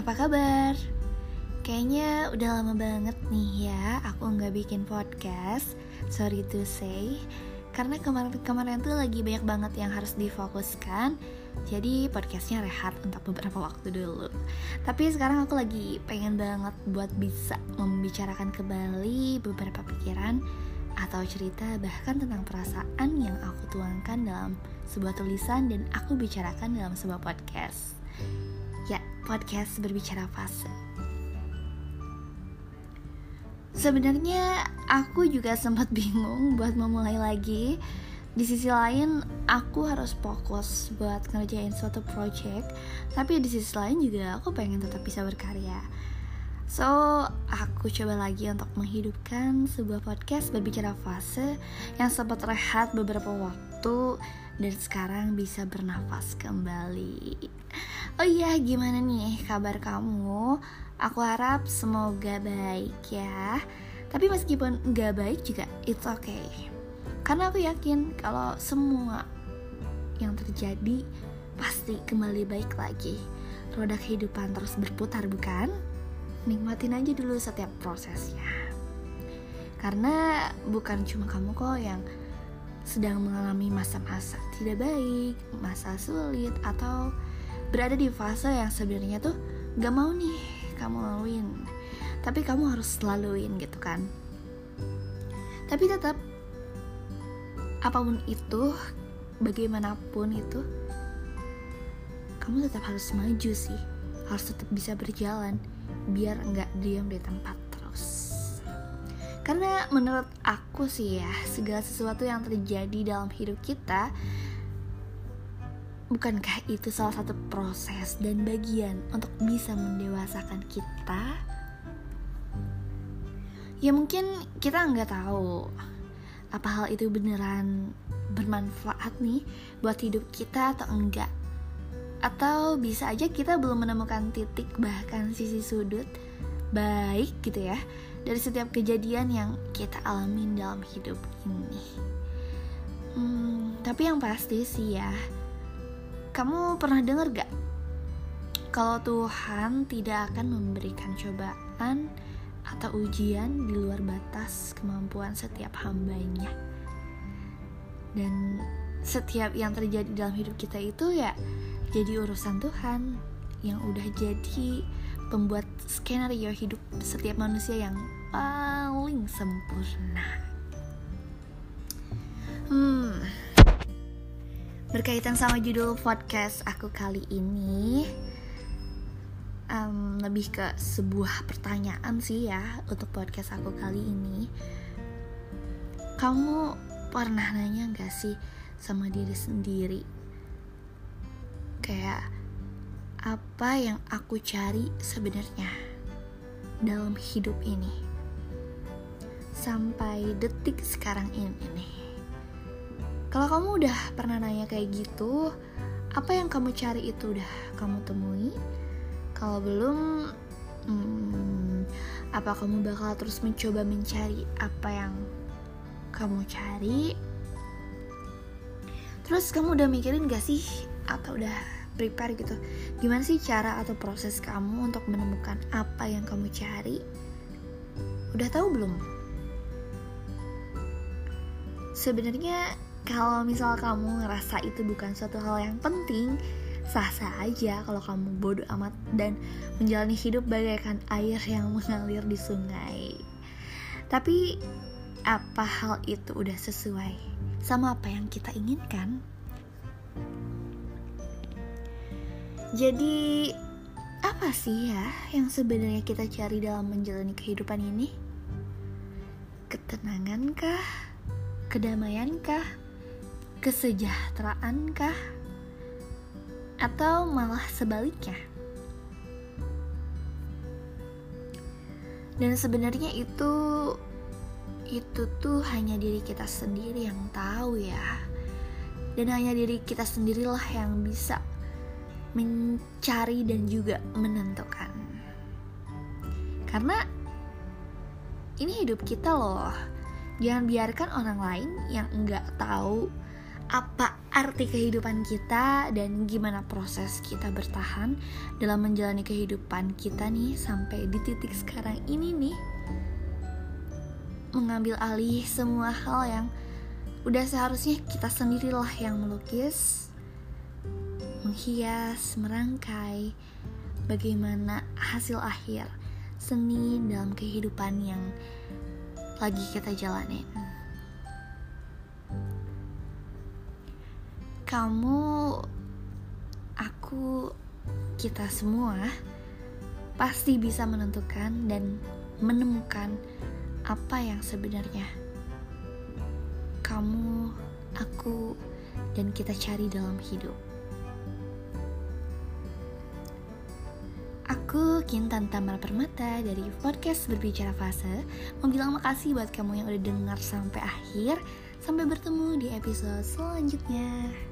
apa kabar? Kayaknya udah lama banget nih ya aku nggak bikin podcast. Sorry to say. Karena kemarin-kemarin tuh lagi banyak banget yang harus difokuskan. Jadi podcastnya rehat untuk beberapa waktu dulu. Tapi sekarang aku lagi pengen banget buat bisa membicarakan kembali beberapa pikiran Atau cerita bahkan tentang perasaan yang aku tuangkan dalam sebuah tulisan Dan aku bicarakan dalam sebuah podcast podcast berbicara fase. Sebenarnya aku juga sempat bingung buat memulai lagi. Di sisi lain, aku harus fokus buat ngerjain suatu project, tapi di sisi lain juga aku pengen tetap bisa berkarya. So, aku coba lagi untuk menghidupkan sebuah podcast berbicara fase yang sempat rehat beberapa waktu dan sekarang bisa bernafas kembali. Oh iya, gimana nih kabar kamu? Aku harap semoga baik ya. Tapi meskipun nggak baik juga it's okay. Karena aku yakin kalau semua yang terjadi pasti kembali baik lagi. Roda kehidupan terus berputar bukan? Nikmatin aja dulu setiap prosesnya. Karena bukan cuma kamu kok yang sedang mengalami masa-masa tidak baik, masa sulit, atau berada di fase yang sebenarnya tuh gak mau nih kamu laluin. Tapi kamu harus laluin gitu kan. Tapi tetap apa pun itu bagaimanapun itu kamu tetap harus maju sih. Harus tetap bisa berjalan biar nggak diam di tempat terus karena menurut aku sih ya segala sesuatu yang terjadi dalam hidup kita Bukankah itu salah satu proses dan bagian untuk bisa mendewasakan kita? Ya mungkin kita nggak tahu apa hal itu beneran bermanfaat nih buat hidup kita atau enggak. Atau bisa aja kita belum menemukan titik bahkan sisi sudut baik gitu ya dari setiap kejadian yang kita alamin dalam hidup ini. Hmm, tapi yang pasti sih ya, kamu pernah dengar gak? Kalau Tuhan tidak akan memberikan cobaan atau ujian di luar batas kemampuan setiap hambanya. Dan setiap yang terjadi dalam hidup kita itu ya jadi urusan Tuhan yang udah jadi pembuat skenario hidup setiap manusia yang paling sempurna. Hmm, berkaitan sama judul podcast aku kali ini um, lebih ke sebuah pertanyaan sih ya untuk podcast aku kali ini kamu pernah nanya gak sih sama diri sendiri kayak apa yang aku cari sebenarnya dalam hidup ini sampai detik sekarang ini kalau kamu udah pernah nanya kayak gitu, apa yang kamu cari itu udah kamu temui? Kalau belum, hmm, apa kamu bakal terus mencoba mencari apa yang kamu cari? Terus kamu udah mikirin gak sih? Atau udah prepare gitu? Gimana sih cara atau proses kamu untuk menemukan apa yang kamu cari? Udah tahu belum? Sebenarnya kalau misal kamu ngerasa itu bukan suatu hal yang penting, sah-sah aja kalau kamu bodoh amat dan menjalani hidup bagaikan air yang mengalir di sungai. Tapi apa hal itu udah sesuai sama apa yang kita inginkan? Jadi apa sih ya yang sebenarnya kita cari dalam menjalani kehidupan ini? Ketenangankah? Kedamaiankah? Kesejahteraankah? Atau malah sebaliknya? Dan sebenarnya itu itu tuh hanya diri kita sendiri yang tahu ya. Dan hanya diri kita sendirilah yang bisa mencari dan juga menentukan. Karena ini hidup kita loh. Jangan biarkan orang lain yang enggak tahu apa arti kehidupan kita dan gimana proses kita bertahan dalam menjalani kehidupan kita nih sampai di titik sekarang ini nih mengambil alih semua hal yang udah seharusnya kita sendirilah yang melukis menghias, merangkai bagaimana hasil akhir seni dalam kehidupan yang lagi kita jalanin. Kamu, aku, kita semua pasti bisa menentukan dan menemukan apa yang sebenarnya? Kamu, aku, dan kita cari dalam hidup. Aku Kintan Tamar Permata dari podcast Berbicara Fase Mau bilang makasih buat kamu yang udah dengar sampai akhir. Sampai bertemu di episode selanjutnya